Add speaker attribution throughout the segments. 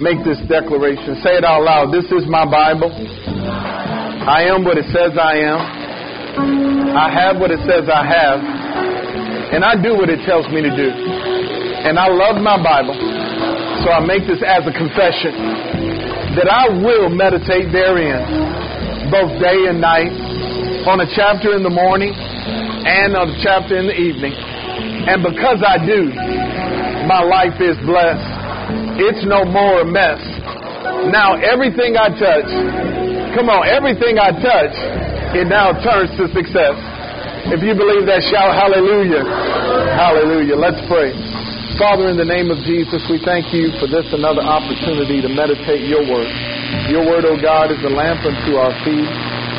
Speaker 1: make this declaration. Say it out loud. This is my Bible. I am what it says I am. I have what it says I have. And I do what it tells me to do. And I love my Bible. So I make this as a confession that I will meditate therein both day and night on a chapter in the morning and on a chapter in the evening. And because I do, my life is blessed. It's no more a mess. Now everything I touch, come on, everything I touch, it now turns to success. If you believe that, shout hallelujah. Hallelujah. Let's pray. Father, in the name of Jesus, we thank you for this another opportunity to meditate your word. Your word, O oh God, is a lamp unto our feet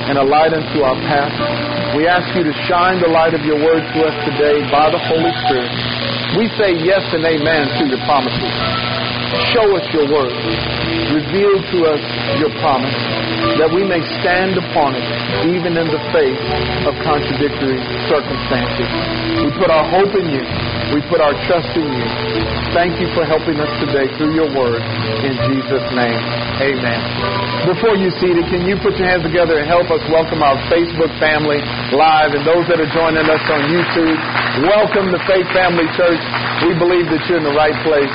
Speaker 1: and a light unto our path. We ask you to shine the light of your word to us today by the Holy Spirit. We say yes and amen to your promises. Show us your word. Reveal to us your promise that we may stand upon it even in the face of contradictory circumstances. We put our hope in you. We put our trust in you. Thank you for helping us today through your word. In Jesus' name, amen. Before you see it, can you put your hands together and help us welcome our Facebook family live and those that are joining us on YouTube? Welcome to Faith Family Church. We believe that you're in the right place.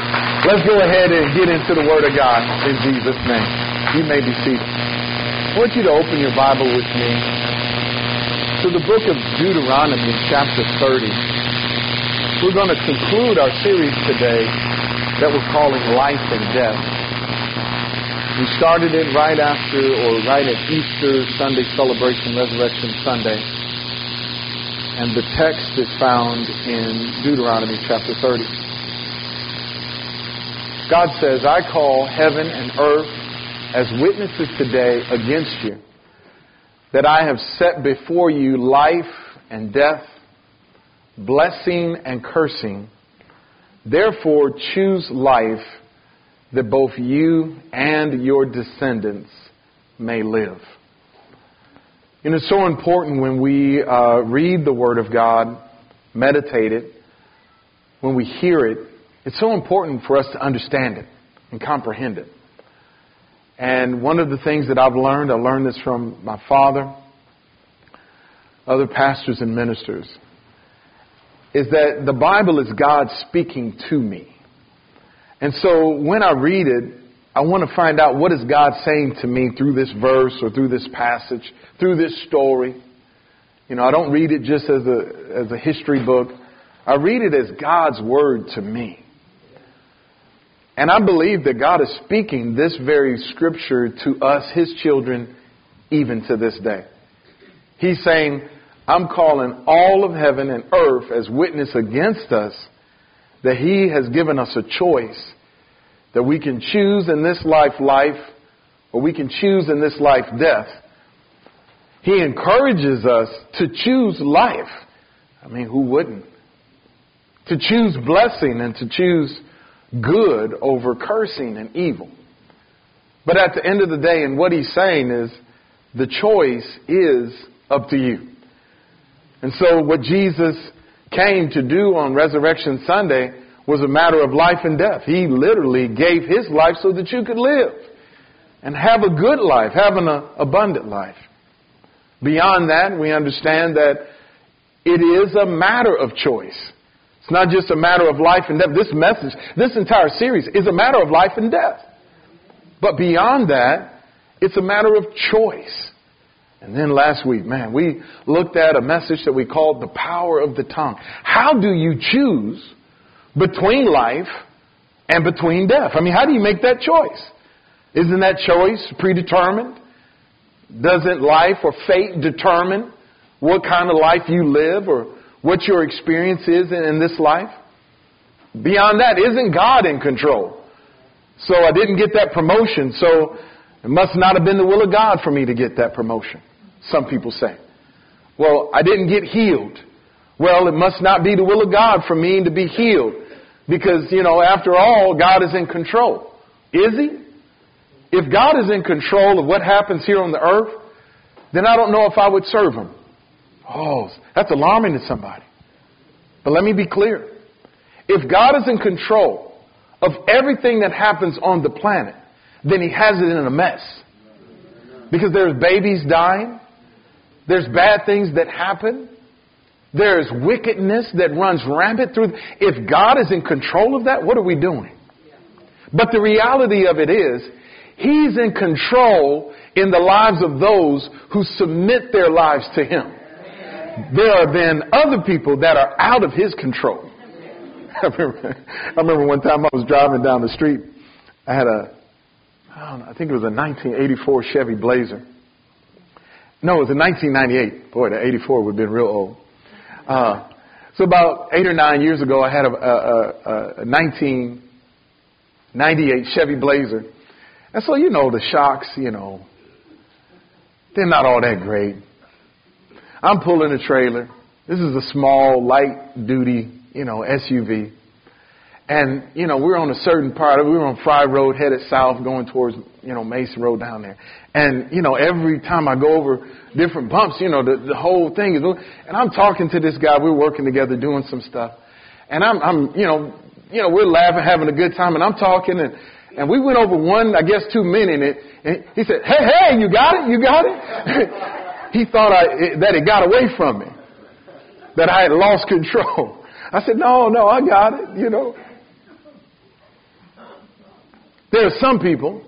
Speaker 1: Let's go ahead and get into the Word of God in Jesus' name. You may be seated. I want you to open your Bible with me to the book of Deuteronomy, chapter 30. We're going to conclude our series today that we're calling Life and Death. We started it right after or right at Easter Sunday celebration, Resurrection Sunday. And the text is found in Deuteronomy chapter 30. God says, I call heaven and earth as witnesses today against you that I have set before you life and death, blessing and cursing. Therefore, choose life that both you and your descendants may live. And it's so important when we uh, read the Word of God, meditate it, when we hear it, it's so important for us to understand it and comprehend it. And one of the things that I've learned, I learned this from my father, other pastors and ministers, is that the Bible is God speaking to me. And so when I read it, I want to find out what is God saying to me through this verse or through this passage, through this story. You know, I don't read it just as a, as a history book. I read it as God's word to me. And I believe that God is speaking this very scripture to us, His children, even to this day. He's saying, I'm calling all of heaven and earth as witness against us that He has given us a choice that we can choose in this life life or we can choose in this life death. He encourages us to choose life. I mean, who wouldn't? To choose blessing and to choose good over cursing and evil. But at the end of the day, and what he's saying is, the choice is up to you. And so what Jesus came to do on Resurrection Sunday was a matter of life and death. He literally gave his life so that you could live and have a good life, have an uh, abundant life. Beyond that, we understand that it is a matter of choice. It's not just a matter of life and death. This message, this entire series is a matter of life and death. But beyond that, it's a matter of choice. And then last week, man, we looked at a message that we called the power of the tongue. How do you choose between life and between death. I mean, how do you make that choice? Isn't that choice predetermined? Doesn't life or fate determine what kind of life you live or what your experience is in, in this life? Beyond that, isn't God in control? So I didn't get that promotion, so it must not have been the will of God for me to get that promotion. Some people say. Well, I didn't get healed. Well, it must not be the will of God for me to be healed. Because, you know, after all, God is in control. Is He? If God is in control of what happens here on the earth, then I don't know if I would serve Him. Oh, that's alarming to somebody. But let me be clear. If God is in control of everything that happens on the planet, then he has it in a mess. Because there's babies dying. There's bad things that happen. There's wickedness that runs rampant through. If God is in control of that, what are we doing? But the reality of it is, He's in control in the lives of those who submit their lives to Him. There have been other people that are out of His control. I remember, I remember one time I was driving down the street. I had a, I don't know, I think it was a 1984 Chevy Blazer. No, it was a 1998. Boy, the 84 would have been real old. Uh, so about eight or nine years ago, I had a, a, a, a 1998 Chevy Blazer. And so, you know, the shocks, you know, they're not all that great. I'm pulling a trailer. This is a small, light duty, you know, SUV. And, you know, we're on a certain part of. We were on Fry Road headed south going towards, you know, Mason Road down there. And, you know, every time I go over different bumps, you know, the, the whole thing is, and I'm talking to this guy. We're working together doing some stuff. And I'm, I'm, you know, you know, we're laughing, having a good time, and I'm talking, and, and we went over one, I guess, two men in it. And he said, "Hey, hey, you got it, you got it." he thought I, that it got away from me, that I had lost control. I said, "No, no, I got it." You know, there are some people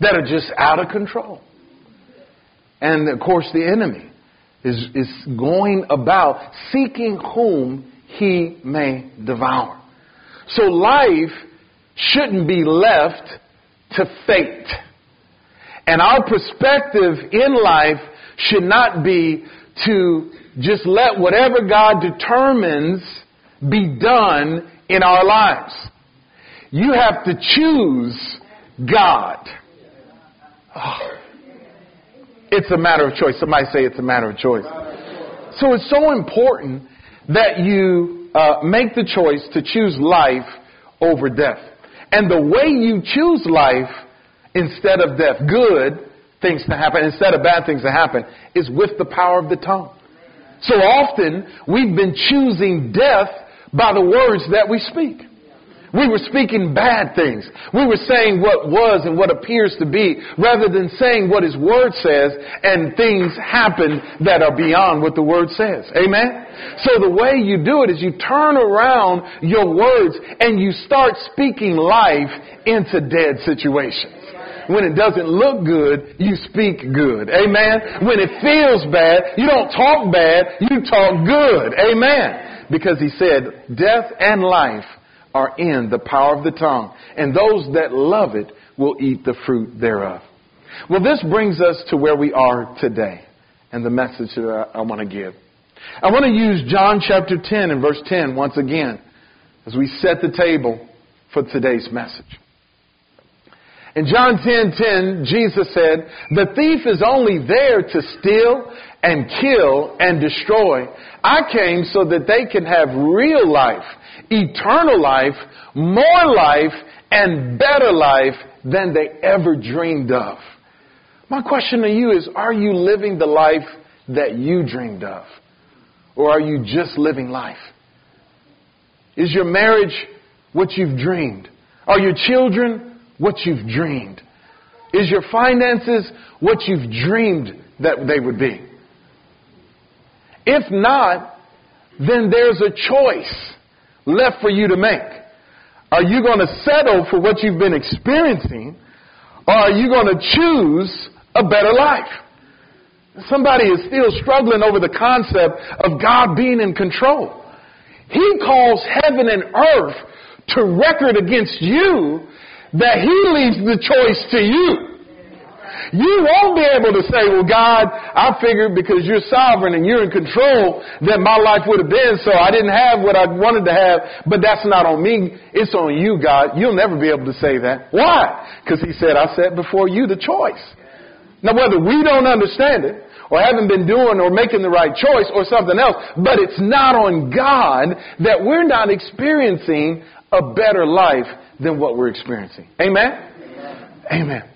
Speaker 1: that are just out of control. And of course, the enemy is, is going about seeking whom he may devour. So life shouldn't be left to fate. And our perspective in life should not be to just let whatever God determines be done in our lives. You have to choose God. Oh. It's a matter of choice. Somebody say it's a matter of choice. So it's so important that you uh, make the choice to choose life over death. And the way you choose life instead of death, good things to happen instead of bad things to happen, is with the power of the tongue. So often we've been choosing death by the words that we speak. We were speaking bad things. We were saying what was and what appears to be rather than saying what His Word says and things happen that are beyond what the Word says. Amen? So the way you do it is you turn around your words and you start speaking life into dead situations. When it doesn't look good, you speak good. Amen? When it feels bad, you don't talk bad, you talk good. Amen? Because He said, death and life are in the power of the tongue, and those that love it will eat the fruit thereof. Well, this brings us to where we are today and the message that I, I want to give. I want to use John chapter 10 and verse 10 once again as we set the table for today's message. In John 10:10, 10, Jesus said, "The thief is only there to steal and kill and destroy. I came so that they can have real life eternal life, more life, and better life than they ever dreamed of. My question to you is, are you living the life that you dreamed of? Or are you just living life? Is your marriage what you've dreamed? Are your children what you've dreamed? Is your finances what you've dreamed that they would be? If not, then there's a choice left for you to make. Are you going to settle for what you've been experiencing, or are you going to choose a better life? Somebody is still struggling over the concept of God being in control. He calls heaven and earth to record against you that He leaves the choice to you. You won't be able to say, well, God, I figured because you're sovereign and you're in control that my life would have been so I didn't have what I wanted to have, but that's not on me. It's on you, God. You'll never be able to say that. Why? Because he said, I set before you the choice. Now, whether we don't understand it, or haven't been doing or making the right choice or something else, but it's not on God that we're not experiencing a better life than what we're experiencing. Amen? Amen. Amen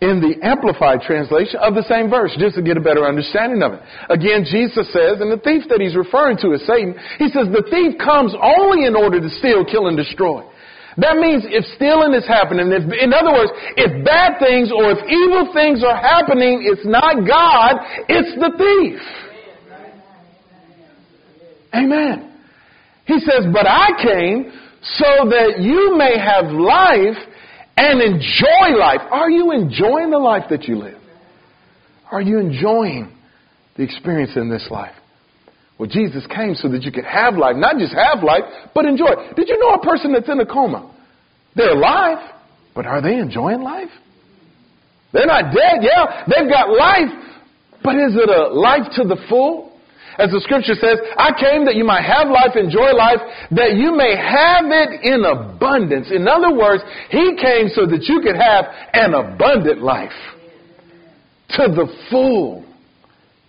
Speaker 1: in the Amplified translation of the same verse, just to get a better understanding of it. Again, Jesus says, and the thief that he's referring to is Satan, he says, the thief comes only in order to steal, kill, and destroy. That means if stealing is happening, if, in other words, if bad things or if evil things are happening, it's not God, it's the thief. Amen. He says, but I came so that you may have life and enjoy life. Are you enjoying the life that you live? Are you enjoying the experience in this life? Well, Jesus came so that you could have life, not just have life, but enjoy. Did you know a person that's in a coma? They're alive, but are they enjoying life? They're not dead, yeah, they've got life, but is it a life to the full? As the scripture says, I came that you might have life, enjoy life, that you may have it in abundance. In other words, He came so that you could have an abundant life to the full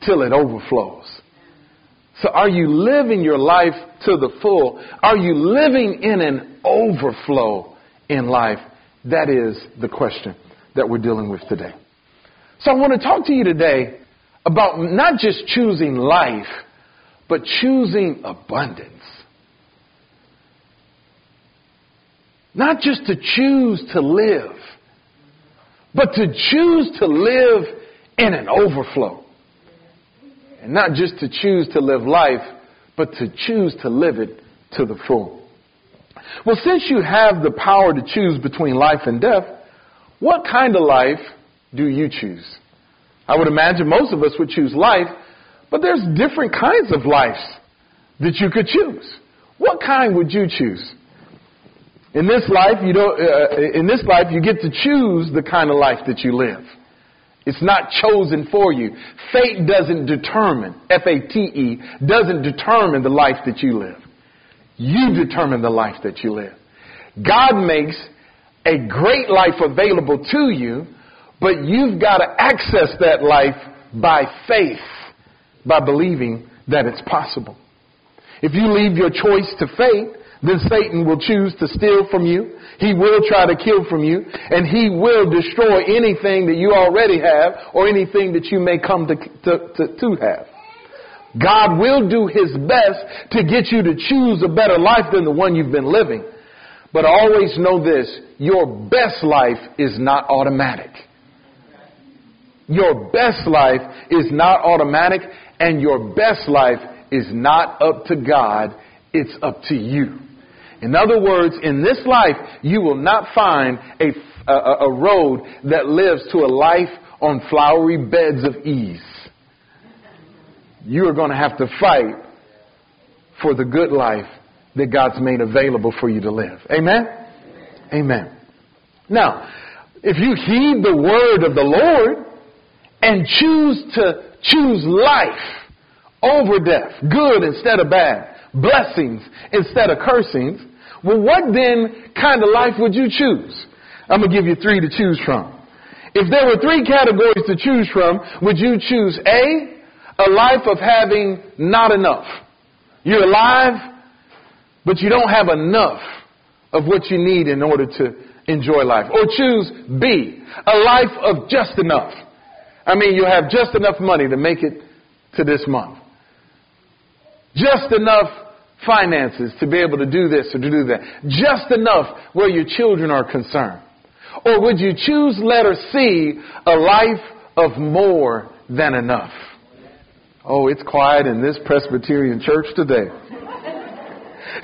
Speaker 1: till it overflows. So are you living your life to the full? Are you living in an overflow in life? That is the question that we're dealing with today. So I want to talk to you today about not just choosing life, but choosing abundance. Not just to choose to live, but to choose to live in an overflow. And not just to choose to live life, but to choose to live it to the full. Well, since you have the power to choose between life and death, what kind of life do you choose? I would imagine most of us would choose life, but there's different kinds of lives that you could choose. What kind would you choose? In this life, you don't, uh, in this life, you get to choose the kind of life that you live. It's not chosen for you. Fate doesn't determine, F-A-T-E, doesn't determine the life that you live. You determine the life that you live. God makes a great life available to you, but you've got to access that life by faith, by believing that it's possible. If you leave your choice to fate, then Satan will choose to steal from you. He will try to kill from you and he will destroy anything that you already have or anything that you may come to, to, to, to have. God will do his best to get you to choose a better life than the one you've been living. But always know this, your best life is not automatic. Your best life is not automatic and your best life is not up to God, it's up to you. In other words, in this life, you will not find a, a, a road that lives to a life on flowery beds of ease. You are going to have to fight for the good life that God's made available for you to live. Amen? Amen. Now, if you heed the word of the Lord and choose to choose life over death, good instead of bad, blessings instead of cursings, well, what then kind of life would you choose? I'm going to give you three to choose from. If there were three categories to choose from, would you choose A, a life of having not enough? You're alive, but you don't have enough of what you need in order to enjoy life. Or choose B, a life of just enough. I mean, you have just enough money to make it to this month. Just enough finances to be able to do this or to do that. Just enough where your children are concerned. Or would you choose letter C, a life of more than enough? Oh, it's quiet in this Presbyterian church today.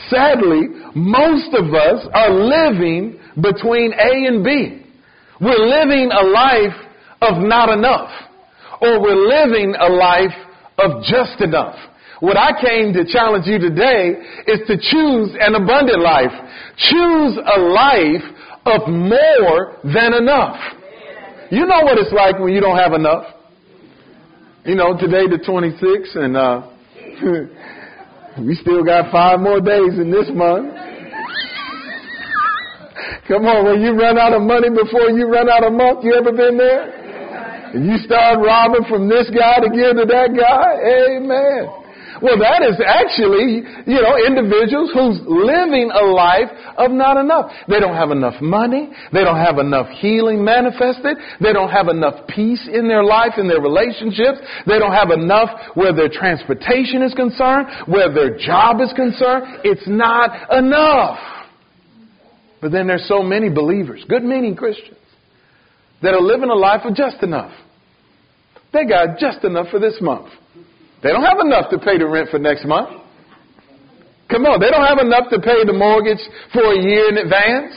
Speaker 1: Sadly, most of us are living between A and B. We're living a life of not enough. Or we're living a life of just enough. What I came to challenge you today is to choose an abundant life. Choose a life of more than enough. You know what it's like when you don't have enough. You know, today the 26th and, uh, we still got five more days in this month. Come on, when you run out of money before you run out of month, you ever been there? You start robbing from this guy to give to that guy? Amen. Well, that is actually, you know, individuals who's living a life of not enough. They don't have enough money. They don't have enough healing manifested. They don't have enough peace in their life, in their relationships. They don't have enough where their transportation is concerned, where their job is concerned. It's not enough. But then there's so many believers, good meaning Christians, that are living a life of just enough. They got just enough for this month. They don't have enough to pay the rent for next month. Come on, they don't have enough to pay the mortgage for a year in advance.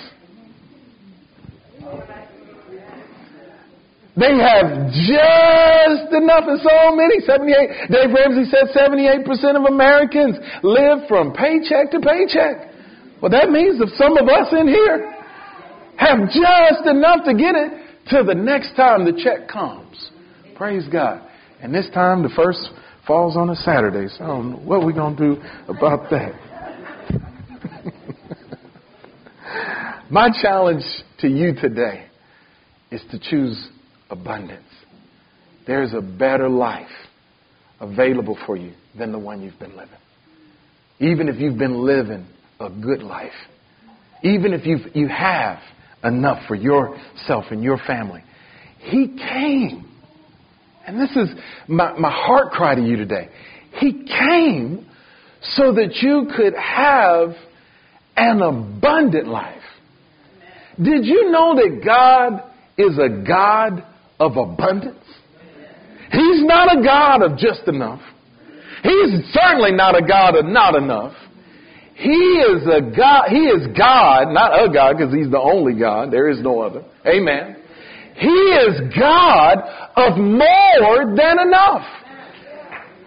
Speaker 1: They have just enough, and so many. 78. Dave Ramsey said 78% of Americans live from paycheck to paycheck. Well, that means that some of us in here have just enough to get it till the next time the check comes. Praise God. And this time the first falls on a Saturday, so I don't know what we're going to do about that. My challenge to you today is to choose abundance. There's a better life available for you than the one you've been living. Even if you've been living a good life, even if you've, you have enough for yourself and your family, He came. And this is my, my heart cry to you today. He came so that you could have an abundant life. Did you know that God is a God of abundance. He's not a God of just enough. He's certainly not a God of not enough. He is a God, He is God, not a God because He's the only God. There is no other. Amen. He is God of more than enough.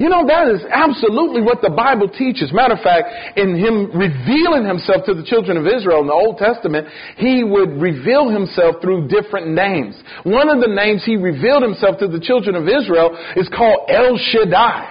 Speaker 1: You know, that is absolutely what the Bible teaches. Matter of fact, in him revealing himself to the children of Israel in the Old Testament, he would reveal himself through different names. One of the names he revealed himself to the children of Israel is called El Shaddai.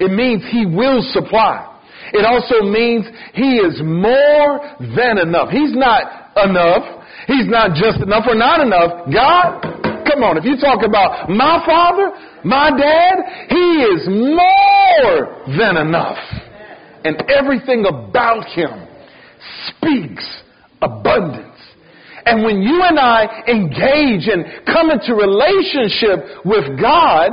Speaker 1: It means he will supply. It also means he is more than enough. He's not enough. He's not just enough or not enough. God Come on, if you talk about my father, my dad, he is more than enough. And everything about him speaks abundance. And when you and I engage and come into relationship with God,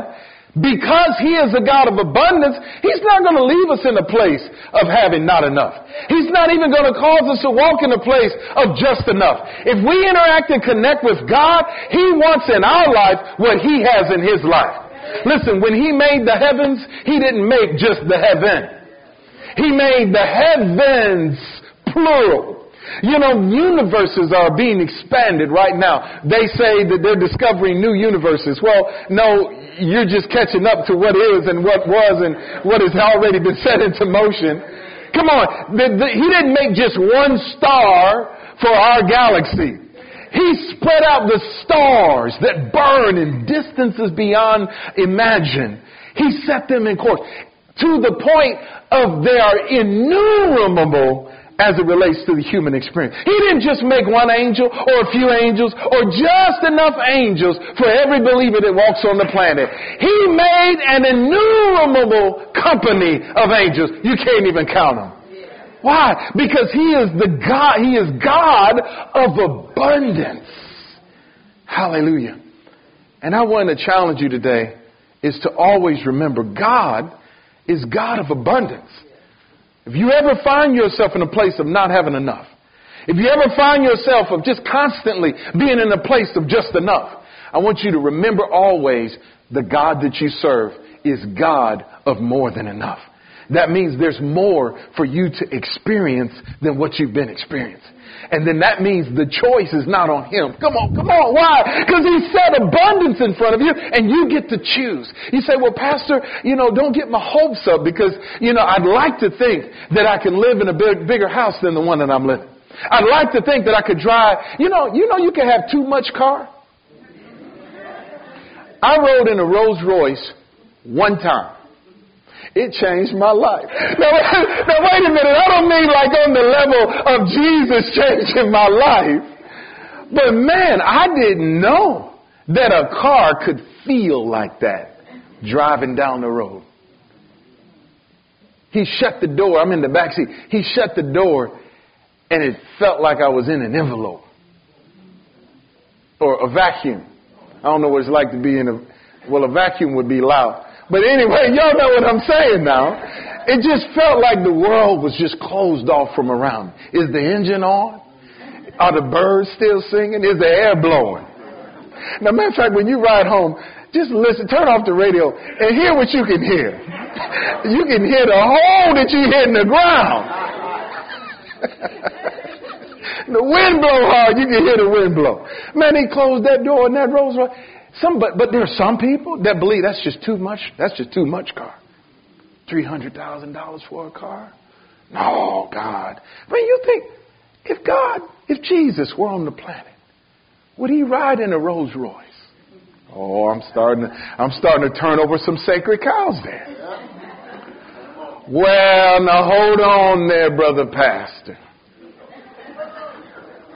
Speaker 1: because He is a God of abundance, He's not going to leave us in a place of having not enough. He's not even going to cause us to walk in a place of just enough. If we interact and connect with God, He wants in our life what He has in His life. Listen, when He made the heavens, He didn't make just the heaven. He made the heavens plural. You know, universes are being expanded right now. They say that they're discovering new universes. Well, no, you're just catching up to what is and what was and what has already been set into motion. Come on. The, the, he didn't make just one star for our galaxy. He spread out the stars that burn in distances beyond imagine. He set them in course to the point of they are innumerable as it relates to the human experience. He didn't just make one angel or a few angels or just enough angels for every believer that walks on the planet. He made an innumerable company of angels. You can't even count them. Why? Because He is the God, He is God of abundance. Hallelujah. And I want to challenge you today is to always remember God is God of abundance. If you ever find yourself in a place of not having enough, if you ever find yourself of just constantly being in a place of just enough, I want you to remember always the God that you serve is God of more than enough. That means there's more for you to experience than what you've been experiencing. And then that means the choice is not on him. Come on, come on. Why? Because he set abundance in front of you and you get to choose. You say, well, pastor, you know, don't get my hopes up because, you know, I'd like to think that I can live in a big, bigger house than the one that I'm living. I'd like to think that I could drive, you know, you know, you can have too much car. I rode in a Rolls Royce one time. It changed my life. Now, now wait a minute. I don't mean like on the level of Jesus changing my life. But man, I didn't know that a car could feel like that driving down the road. He shut the door. I'm in the back seat. He shut the door and it felt like I was in an envelope or a vacuum. I don't know what it's like to be in a, well, a vacuum would be loud. But anyway, y'all know what I'm saying now. It just felt like the world was just closed off from around. Is the engine on? Are the birds still singing? Is the air blowing? Now, matter of fact, when you ride home, just listen, turn off the radio and hear what you can hear. You can hear the hole that you hit in the ground. the wind blow hard, you can hear the wind blow. Man, he closed that door and that Rolls Royce. Some, but, but there are some people that believe that's just too much. That's just too much car. Three hundred thousand dollars for a car? No, God. I mean, you think if God, if Jesus were on the planet, would he ride in a Rolls Royce? Oh, I'm starting. I'm starting to turn over some sacred cows there. Well, now hold on there, brother pastor.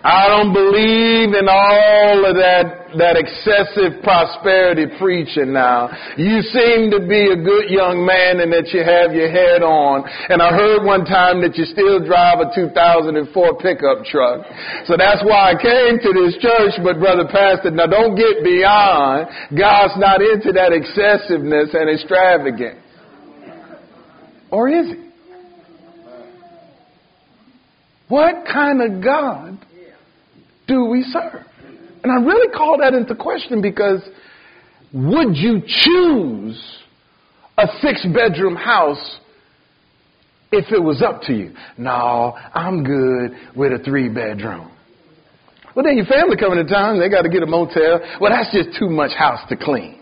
Speaker 1: I don't believe in all of that, that excessive prosperity preaching now. You seem to be a good young man and that you have your head on. And I heard one time that you still drive a 2004 pickup truck. So that's why I came to this church, but brother pastor, now don't get beyond. God's not into that excessiveness and extravagance. Or is he? What kind of God do we serve? And I really call that into question because would you choose a six bedroom house if it was up to you? No, I'm good with a three bedroom. Well, then your family coming to town, they got to get a motel. Well, that's just too much house to clean.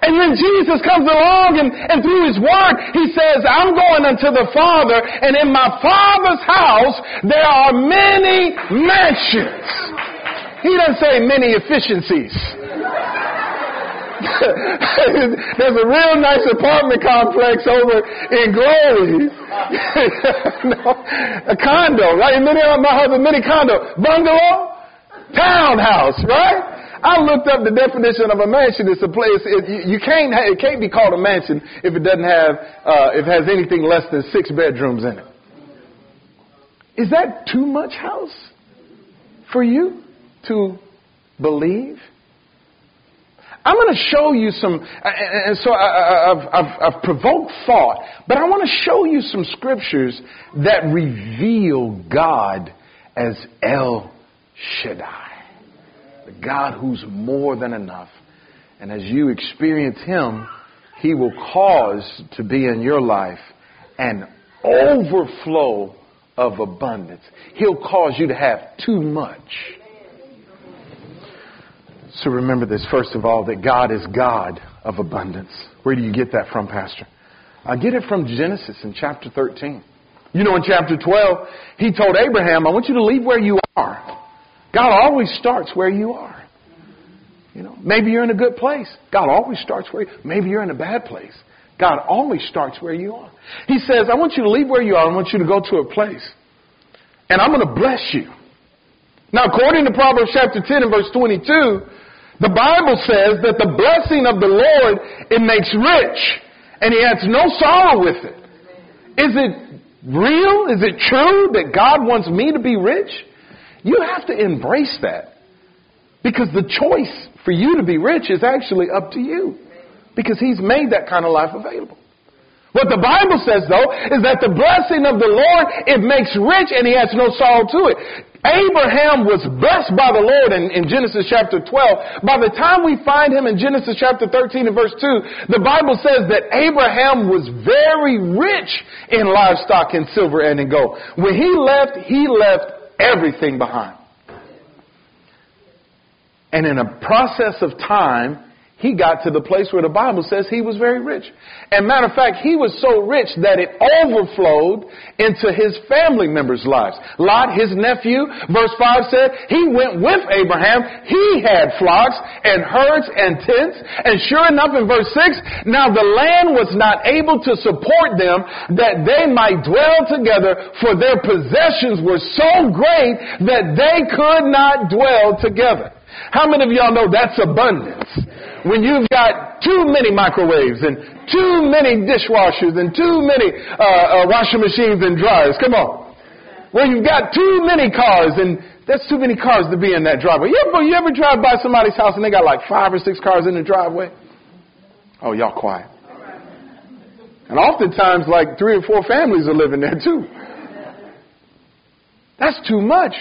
Speaker 1: And then Jesus comes along and, and through his word, he says, I'm going unto the Father and in my Father's house there are many mansions. He doesn't say many efficiencies. There's a real nice apartment complex over in Glory. no, a condo, right? Many, my husband, many condo. Bungalow? Townhouse, right? I looked up the definition of a mansion. It's a place it, you can't it can't be called a mansion if it doesn't have uh, if it has anything less than six bedrooms in it. Is that too much house for you to believe? I'm going to show you some, and so I've, I've provoked thought, but I want to show you some scriptures that reveal God as El Shaddai the God who's more than enough. And as you experience Him, He will cause to be in your life an overflow of abundance. He'll cause you to have too much. So remember this, first of all, that God is God of abundance. Where do you get that from, Pastor? I get it from Genesis in chapter 13. You know, in chapter 12, he told Abraham, I want you to leave where you are God always starts where you are. You know, maybe you're in a good place. God always starts where you, maybe you're in a bad place. God always starts where you are. He says, I want you to leave where you are. I want you to go to a place. And I'm going to bless you. Now, according to Proverbs chapter 10 and verse 22, the Bible says that the blessing of the Lord, it makes rich and he adds no sorrow with it. Is it real? Is it true that God wants me to be rich? You have to embrace that. Because the choice for you to be rich is actually up to you. Because He's made that kind of life available. What the Bible says though is that the blessing of the Lord, it makes rich and He has no sorrow to it. Abraham was blessed by the Lord in, in, Genesis chapter 12. By the time we find him in Genesis chapter 13 and verse 2, the Bible says that Abraham was very rich in livestock and silver and in gold. When he left, he left everything behind. And in a process of time, he got to the place where the Bible says he was very rich. And matter of fact, he was so rich that it overflowed into his family members' lives. Lot, his nephew, verse 5 said, he went with Abraham. He had flocks and herds and tents. And sure enough, in verse 6, now the land was not able to support them that they might dwell together, for their possessions were so great that they could not dwell together. How many of y'all know that's abundance? When you've got too many microwaves and too many dishwashers and too many uh, uh, washing machines and dryers. Come on. Where you've got too many cars and there's too many cars to be in that driveway. You ever, you ever drive by somebody's house and they got like five or six cars in the driveway? Oh, y'all quiet. And oftentimes like three or four families are living there too. That's too much.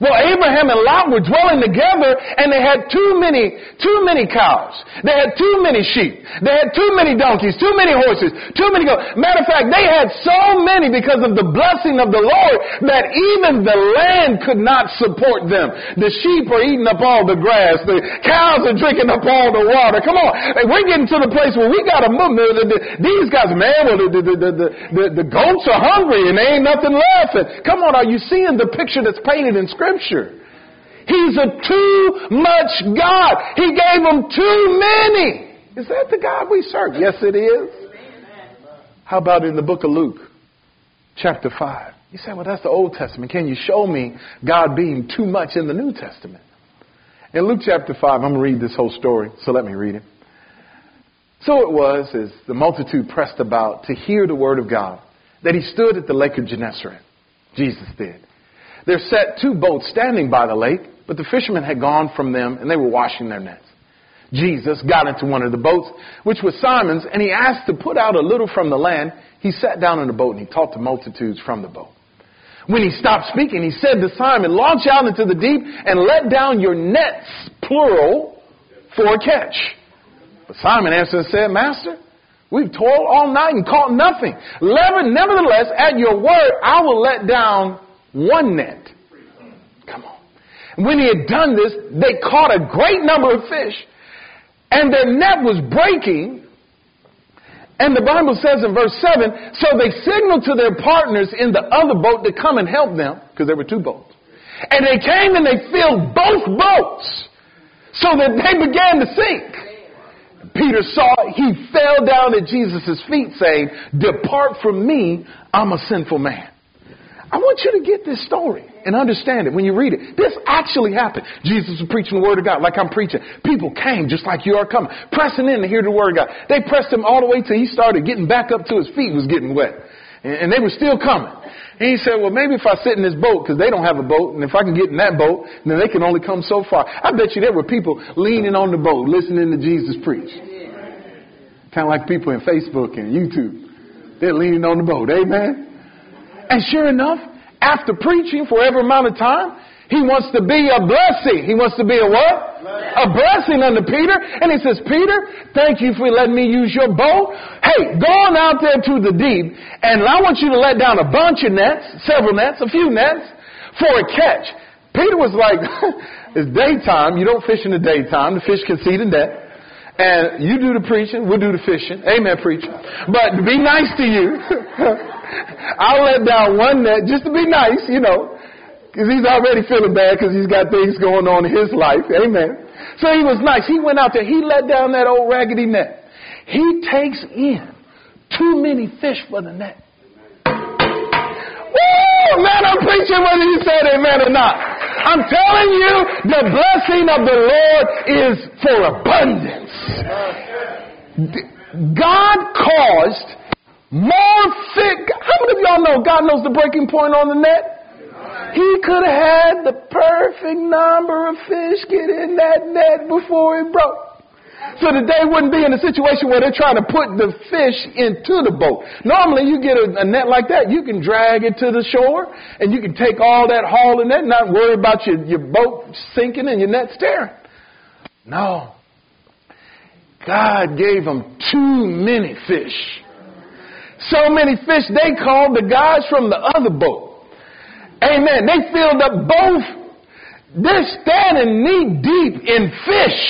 Speaker 1: Well, Abraham and Lot were dwelling together and they had too many, too many cows. They had too many sheep. They had too many donkeys, too many horses, too many goats. Matter of fact, they had so many because of the blessing of the Lord that even the land could not support them. The sheep are eating up all the grass. The cows are drinking up all the water. Come on. We're getting to the place where we got to move. These guys, man, well, the, the, the, the, the goats are hungry and there ain't nothing left. Come on, are you seeing the picture that's painted in scripture? Scripture. He's a too much God. He gave them too many. Is that the God we serve? Yes, it is. How about in the book of Luke, chapter 5? You say, well, that's the Old Testament. Can you show me God being too much in the New Testament? In Luke chapter 5, I'm going to read this whole story, so let me read it. So it was, as the multitude pressed about to hear the word of God, that he stood at the lake of Gennesaret. Jesus did. There sat two boats standing by the lake, but the fishermen had gone from them and they were washing their nets. Jesus got into one of the boats, which was Simon's, and he asked to put out a little from the land. He sat down in the boat and he taught the multitudes from the boat. When he stopped speaking, he said to Simon, launch out into the deep and let down your nets, plural, for a catch. But Simon answered and said, Master, we've toiled all night and caught nothing. Nevertheless, at your word, I will let down one net. Come on. When he had done this, they caught a great number of fish, and their net was breaking. And the Bible says in verse 7 so they signaled to their partners in the other boat to come and help them, because there were two boats. And they came and they filled both boats so that they began to sink. Peter saw it. He fell down at Jesus' feet saying, Depart from me, I'm a sinful man. I want you to get this story and understand it when you read it. This actually happened. Jesus was preaching the word of God like I'm preaching. People came just like you are coming, pressing in to hear the word of God. They pressed him all the way till he started getting back up to his feet was getting wet. And they were still coming. And he said, well, maybe if I sit in this boat, because they don't have a boat, and if I can get in that boat, then they can only come so far. I bet you there were people leaning on the boat, listening to Jesus preach. Kind of like people in Facebook and YouTube. They're leaning on the boat. Amen. And sure enough, after preaching for every amount of time, he wants to be a blessing. He wants to be a what? A blessing unto Peter. And he says, Peter, thank you for letting me use your boat. Hey, go on out there to the deep, and I want you to let down a bunch of nets, several nets, a few nets, for a catch. Peter was like, it's daytime. You don't fish in the daytime. The fish can see the net. And you do the preaching, we'll do the fishing. Amen, preacher. But be nice to you. I'll let down one net just to be nice, you know, because he's already feeling bad because he's got things going on in his life. Amen. So he was nice. He went out there. He let down that old raggedy net. He takes in too many fish for the net. Woo! Man, I'm preaching whether you said amen or not. I'm telling you, the blessing of the Lord is for abundance. God caused more thick. How many of y'all know God knows the breaking point on the net? He could have had the perfect number of fish get in that net before it broke. So that they wouldn't be in a situation where they're trying to put the fish into the boat. Normally you get a, a net like that, you can drag it to the shore and you can take all that haul in that, not worry about your, your boat sinking and your net tearing. No. God gave them too many fish so many fish, they called the guys from the other boat. Amen. They filled up both. They're standing knee deep in fish.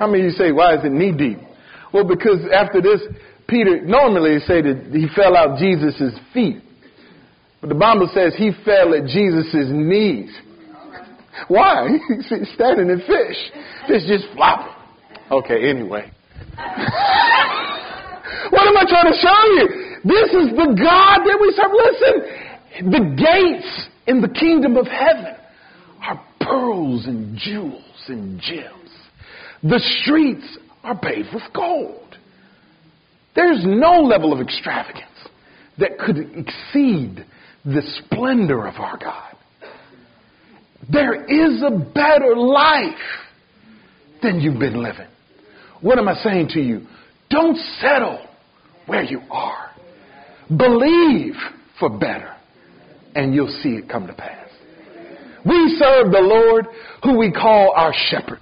Speaker 1: How many of you say, why is it knee deep? Well, because after this, Peter, normally say that he fell out Jesus' feet. But the Bible says he fell at Jesus' knees. Why? He's standing in fish. Fish just flopping. Okay, anyway. what am I trying to show you? This is the God that we serve. Listen, the gates in the kingdom of heaven are pearls and jewels and gems. The streets are paved with gold. There's no level of extravagance that could exceed the splendor of our God. There is a better life than you've been living. What am I saying to you? Don't settle where you are. Believe for better, and you'll see it come to pass. We serve the Lord who we call our shepherd.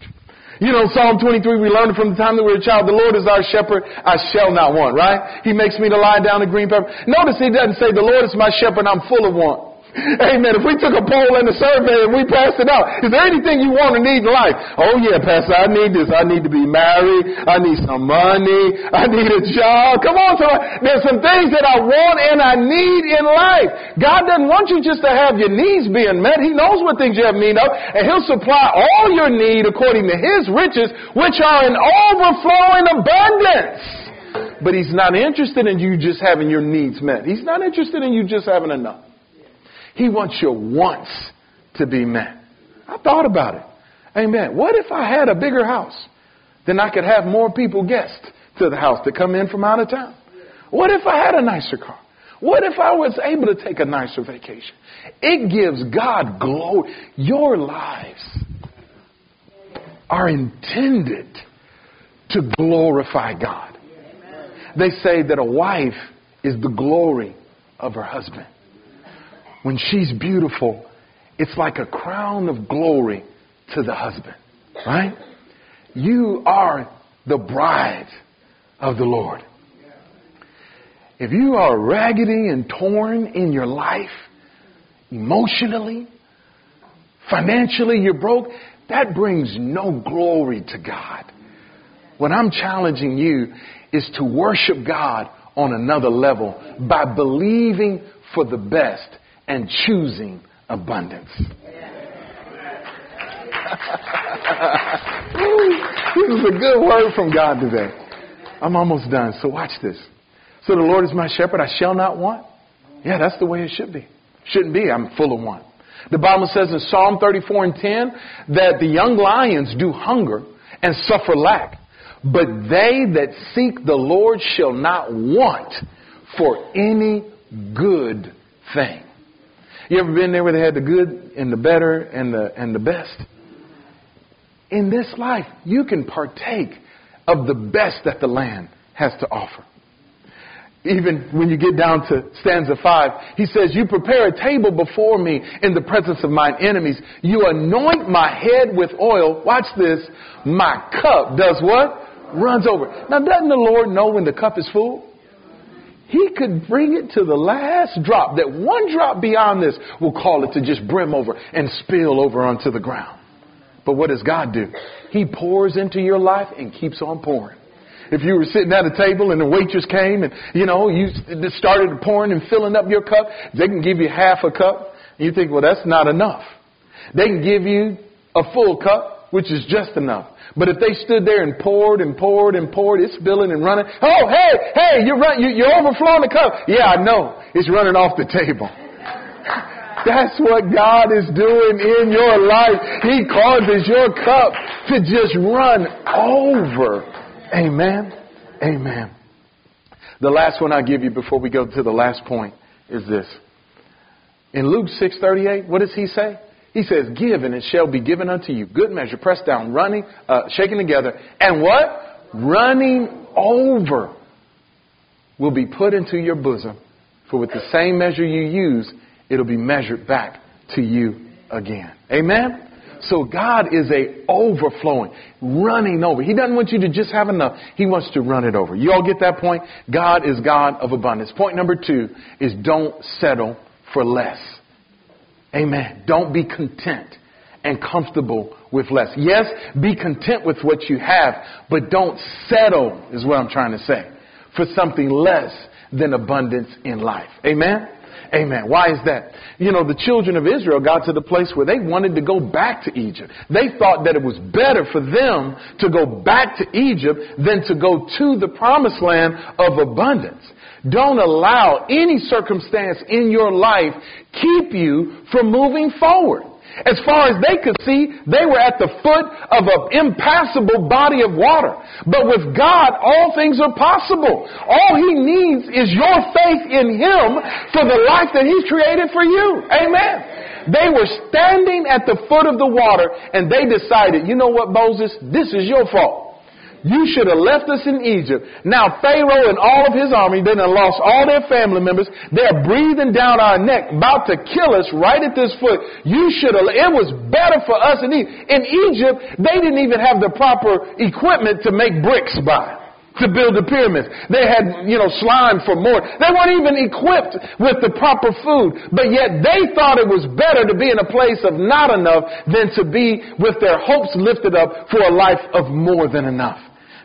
Speaker 1: You know, Psalm 23, we learned from the time that we were a child, the Lord is our shepherd, I shall not want, right? He makes me to lie down in green pepper. Notice he doesn't say, the Lord is my shepherd, I'm full of want. Amen. If we took a poll and a survey and we passed it out, is there anything you want to need in life? Oh yeah, Pastor, I need this. I need to be married. I need some money. I need a job. Come on, somebody. There's some things that I want and I need in life. God doesn't want you just to have your needs being met. He knows what things you have need of and He'll supply all your need according to His riches, which are in overflowing abundance. But He's not interested in you just having your needs met. He's not interested in you just having enough. He wants your wants to be met. I thought about it. Amen. What if I had a bigger house? Then I could have more people guests to the house that come in from out of town. What if I had a nicer car? What if I was able to take a nicer vacation? It gives God glory. Your lives are intended to glorify God. They say that a wife is the glory of her husband when she's beautiful, it's like a crown of glory to the husband, right? You are the bride of the Lord. If you are raggedy and torn in your life, emotionally, financially, you're broke, that brings no glory to God. What I'm challenging you is to worship God on another level by believing for the best and choosing abundance. this is a good word from God today. I'm almost done, so watch this. So the Lord is my shepherd, I shall not want. Yeah, that's the way it should be. Shouldn't be, I'm full of want. The Bible says in Psalm 34 and 10 that the young lions do hunger and suffer lack, but they that seek the Lord shall not want for any good thing. You ever been there where they had the good and the better and the, and the best? In this life, you can partake of the best that the land has to offer. Even when you get down to stanza five, he says, You prepare a table before me in the presence of mine enemies. You anoint my head with oil. Watch this. My cup does what? Runs over. Now, doesn't the Lord know when the cup is full? He could bring it to the last drop, that one drop beyond this will call it to just brim over and spill over onto the ground. But what does God do? He pours into your life and keeps on pouring. If you were sitting at a table and the waitress came and, you know, you started pouring and filling up your cup, they can give you half a cup. You think, well, that's not enough. They can give you a full cup, which is just enough. But if they stood there and poured and poured and poured, it's spilling and running. Oh, hey, hey, you're run, you, you're overflowing the cup. Yeah, I know. It's running off the table. That's what God is doing in your life. He causes your cup to just run over. Amen. Amen. The last one I give you before we go to the last point is this. In Luke 6:38, what does he say? He says, Give and it shall be given unto you. Good measure, pressed down, running, uh, shaken together, and what? Running over will be put into your bosom. For with the same measure you use, it'll be measured back to you again. Amen? So God is a overflowing, running over. He doesn't want you to just have enough. He wants to run it over. You all get that point? God is God of abundance. Point number two is don't settle for less. Amen. Don't be content and comfortable with less. Yes, be content with what you have, but don't settle, is what I'm trying to say, for something less than abundance in life. Amen? Amen. Why is that? You know, the children of Israel got to the place where they wanted to go back to Egypt. They thought that it was better for them to go back to Egypt than to go to the promised land of abundance. Don't allow any circumstance in your life keep you from moving forward. As far as they could see, they were at the foot of an impassable body of water. But with God, all things are possible. All He needs is your faith in Him for the life that He's created for you. Amen. They were standing at the foot of the water and they decided, you know what, Moses, this is your fault. You should have left us in Egypt. Now Pharaoh and all of his army, they done lost all their family members. They're breathing down our neck, about to kill us right at this foot. You should have, it was better for us in Egypt. In Egypt, they didn't even have the proper equipment to make bricks by to build the pyramids. They had, you know, slime for more. They weren't even equipped with the proper food, but yet they thought it was better to be in a place of not enough than to be with their hopes lifted up for a life of more than enough.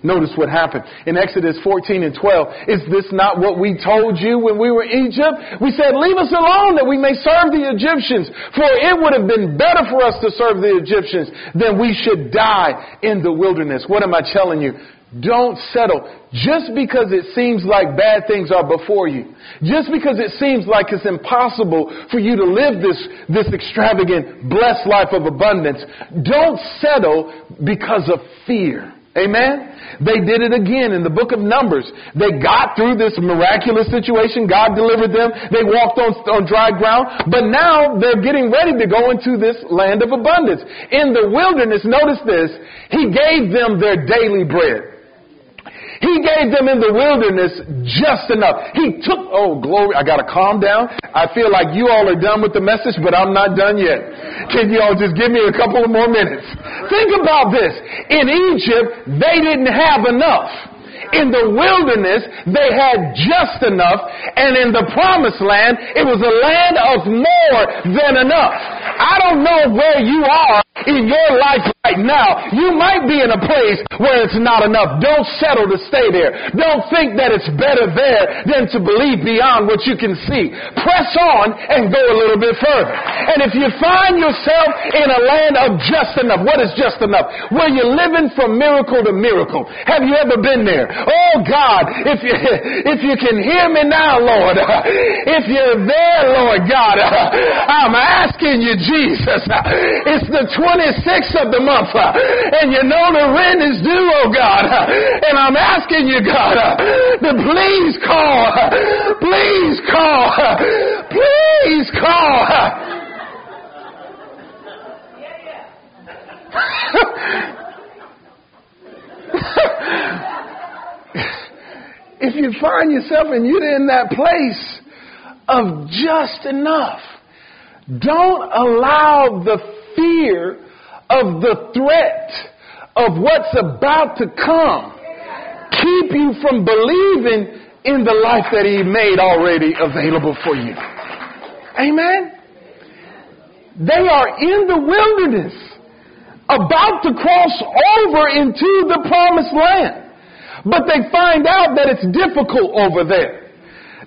Speaker 1: Notice what happened in Exodus 14 and 12. Is this not what we told you when we were in Egypt? We said, leave us alone that we may serve the Egyptians. For it would have been better for us to serve the Egyptians than we should die in the wilderness. What am I telling you? Don't settle just because it seems like bad things are before you. Just because it seems like it's impossible for you to live this, this extravagant, blessed life of abundance. Don't settle because of fear. Amen? They did it again in the book of Numbers. They got through this miraculous situation. God delivered them. They walked on, on dry ground. But now they're getting ready to go into this land of abundance. In the wilderness, notice this, He gave them their daily bread. He gave them in the wilderness just enough. He took, oh glory, I gotta calm down. I feel like you all are done with the message, but I'm not done yet. Can you all just give me a couple of more minutes? Think about this. In Egypt, they didn't have enough. In the wilderness, they had just enough, and in the promised land, it was a land of more than enough. I don't know where you are in your life right now. You might be in a place where it's not enough. Don't settle to stay there. Don't think that it's better there than to believe beyond what you can see. Press on and go a little bit further. And if you find yourself in a land of just enough, what is just enough? Where you're living from miracle to miracle. Have you ever been there? Oh God, if you, if you can hear me now, Lord, if you're there, Lord God, I'm asking you, Jesus, it's the 26th of the month, uh, and you know the rent is due, oh God, uh, and I'm asking you, God, uh, to please call, please call, please call. if you find yourself and you're in that place of just enough, don't allow the fear of the threat of what's about to come keep you from believing in the life that He made already available for you. Amen? They are in the wilderness about to cross over into the promised land. But they find out that it's difficult over there.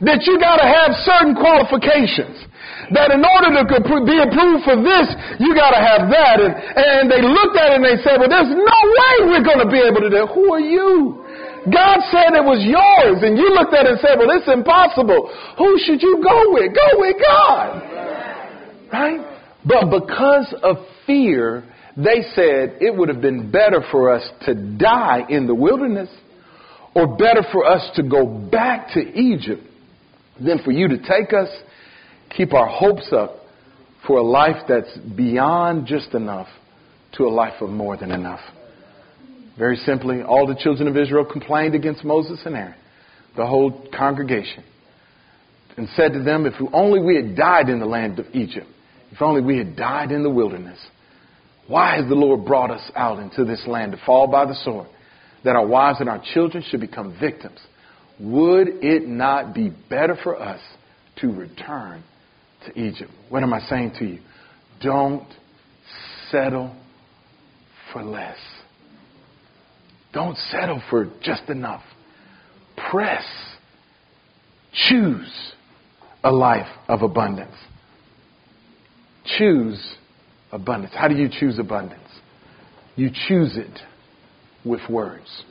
Speaker 1: That you gotta have certain qualifications that in order to be approved for this, you got to have that. And, and they looked at it and they said, well, there's no way we're going to be able to do it. Who are you? God said it was yours. And you looked at it and said, well, it's impossible. Who should you go with? Go with God. Right? But because of fear, they said it would have been better for us to die in the wilderness or better for us to go back to Egypt than for you to take us keep our hopes up for a life that's beyond just enough to a life of more than enough. Very simply, all the children of Israel complained against Moses and Aaron, the whole congregation, and said to them, If only we had died in the land of Egypt, if only we had died in the wilderness, why has the Lord brought us out into this land to fall by the sword, that our wives and our children should become victims? Would it not be better for us to return to Egypt. What am I saying to you? Don't settle for less. Don't settle for just enough. Press. Choose a life of abundance. Choose abundance. How do you choose abundance? You choose it with words.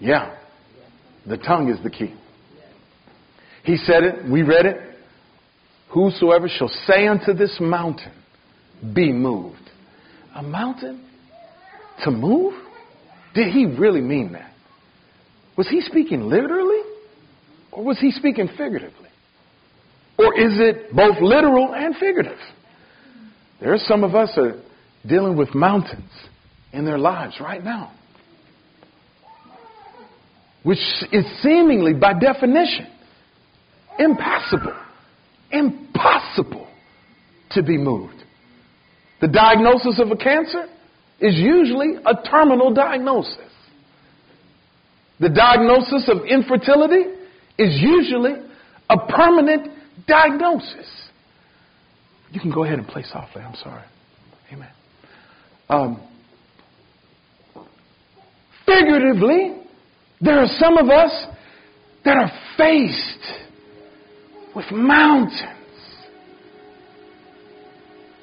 Speaker 1: Yeah. The tongue is the key. He said it, we read it, Whosoever shall say unto this mountain, be moved. A mountain to move? Did he really mean that? Was he speaking literally? Or was he speaking figuratively? Or is it both literal and figurative? There are some of us are dealing with mountains in their lives right now. Which is seemingly, by definition, impassable, impossible to be moved. The diagnosis of a cancer is usually a terminal diagnosis. The diagnosis of infertility is usually a permanent diagnosis. You can go ahead and play softly. I'm sorry. Amen. Um, figuratively, there are some of us that are faced with mountains.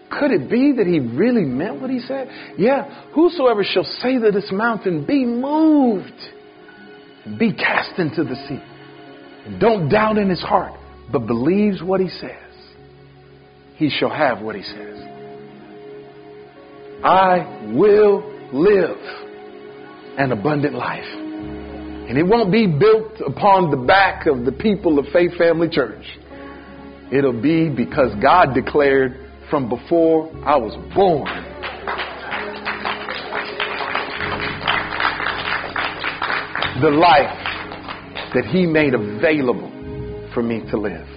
Speaker 1: Could it be that he really meant what he said? Yeah, whosoever shall say that this mountain be moved and be cast into the sea. And don't doubt in his heart, but believes what he says. He shall have what he says. I will live an abundant life. And it won't be built upon the back of the people of Faith Family Church. It'll be because God declared from before I was born. The life that He made available for me to live.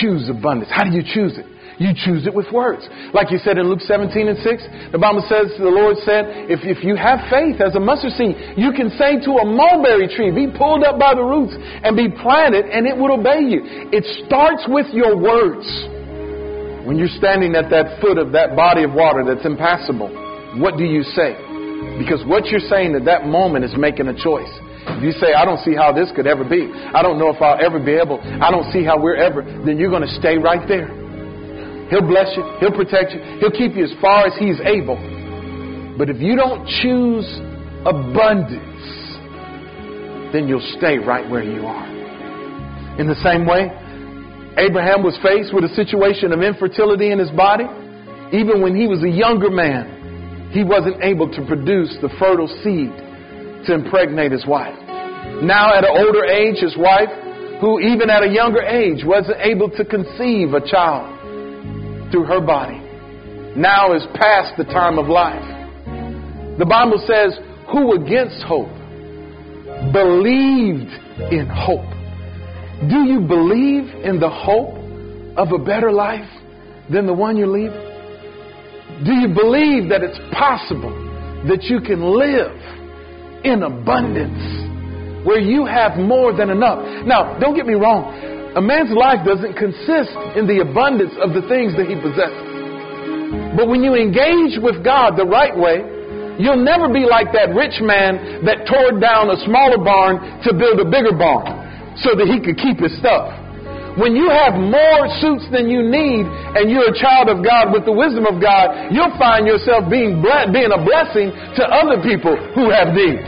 Speaker 1: Choose abundance. How do you choose it? You choose it with words. Like you said in Luke 17 and 6, the Bible says, the Lord said, if, if you have faith as a mustard seed, you can say to a mulberry tree, be pulled up by the roots and be planted and it will obey you. It starts with your words. When you're standing at that foot of that body of water that's impassable, what do you say? Because what you're saying at that moment is making a choice. If you say, I don't see how this could ever be, I don't know if I'll ever be able, I don't see how we're ever, then you're going to stay right there. He'll bless you. He'll protect you. He'll keep you as far as He's able. But if you don't choose abundance, then you'll stay right where you are. In the same way, Abraham was faced with a situation of infertility in his body. Even when he was a younger man, he wasn't able to produce the fertile seed to impregnate his wife. Now, at an older age, his wife, who even at a younger age wasn't able to conceive a child, through her body now is past the time of life. The Bible says, Who against hope believed in hope? Do you believe in the hope of a better life than the one you're leaving? Do you believe that it's possible that you can live in abundance where you have more than enough? Now, don't get me wrong. A man's life doesn't consist in the abundance of the things that he possesses. But when you engage with God the right way, you'll never be like that rich man that tore down a smaller barn to build a bigger barn so that he could keep his stuff. When you have more suits than you need and you're a child of God with the wisdom of God, you'll find yourself being, being a blessing to other people who have need.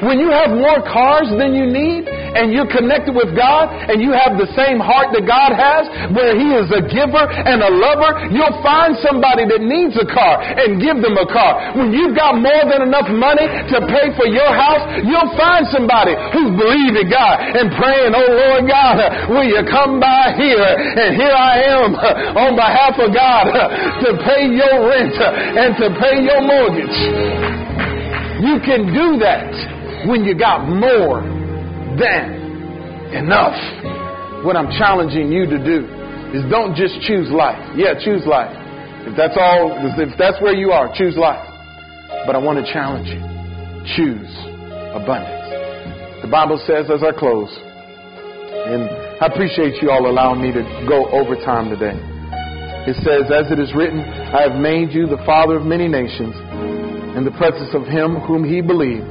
Speaker 1: When you have more cars than you need and you're connected with God and you have the same heart that God has, where He is a giver and a lover, you'll find somebody that needs a car and give them a car. When you've got more than enough money to pay for your house, you'll find somebody who's believing God and praying, Oh Lord God, will you come by here? And here I am on behalf of God to pay your rent and to pay your mortgage. You can do that when you got more than enough. What I'm challenging you to do is don't just choose life. Yeah, choose life. If that's all, if that's where you are, choose life. But I want to challenge you. Choose abundance. The Bible says as I close, and I appreciate you all allowing me to go over time today. It says, as it is written, I have made you the father of many nations in the presence of him whom he believed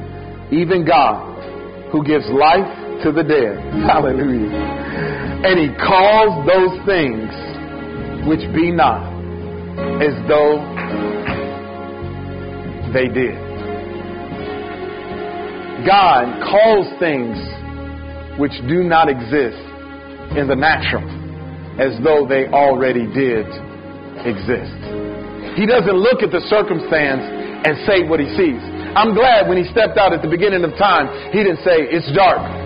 Speaker 1: even God, who gives life to the dead. Hallelujah. And he calls those things which be not as though they did. God calls things which do not exist in the natural as though they already did exist. He doesn't look at the circumstance and say what he sees. I'm glad when he stepped out at the beginning of time, he didn't say, It's dark.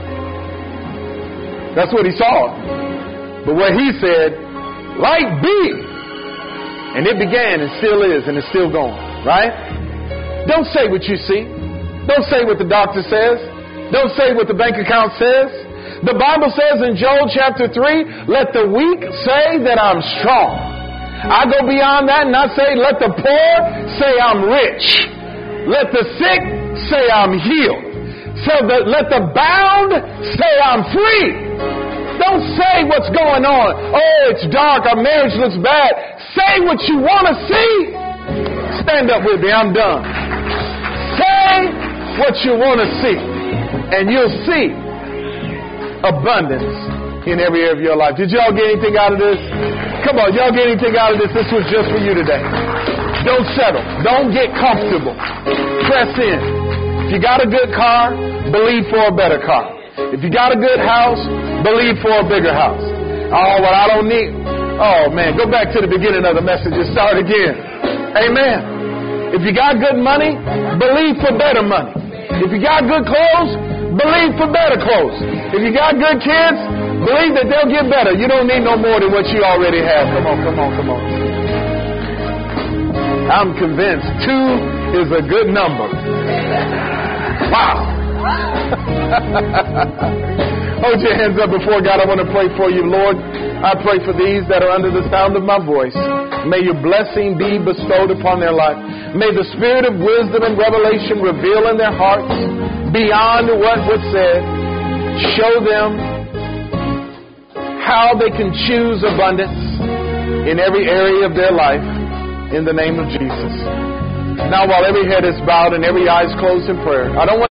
Speaker 1: That's what he saw. But what he said, Light be. And it began and still is and it's still going, right? Don't say what you see. Don't say what the doctor says. Don't say what the bank account says. The Bible says in Joel chapter 3, let the weak say that I'm strong. I go beyond that and I say, let the poor say I'm rich. Let the sick say I'm healed. So the, let the bound say I'm free. Don't say what's going on. Oh, it's dark. Our marriage looks bad. Say what you want to see. Stand up with me. I'm done. Say what you want to see. And you'll see abundance in every area of your life. Did y'all get anything out of this? Come on, y'all get anything out of this? This was just for you today. Don't settle. Don't get comfortable. Press in. If you got a good car, believe for a better car. If you got a good house, believe for a bigger house. Oh, well, I don't need. Oh, man, go back to the beginning of the message and start again. Amen. If you got good money, believe for better money. If you got good clothes, Believe for better clothes. If you got good kids, believe that they'll get better. You don't need no more than what you already have. Come on, come on, come on. I'm convinced two is a good number. Wow. Hold your hands up before God. I want to pray for you, Lord. I pray for these that are under the sound of my voice. May your blessing be bestowed upon their life. May the spirit of wisdom and revelation reveal in their hearts beyond what was said. Show them how they can choose abundance in every area of their life in the name of Jesus. Now, while every head is bowed and every eye is closed in prayer, I don't want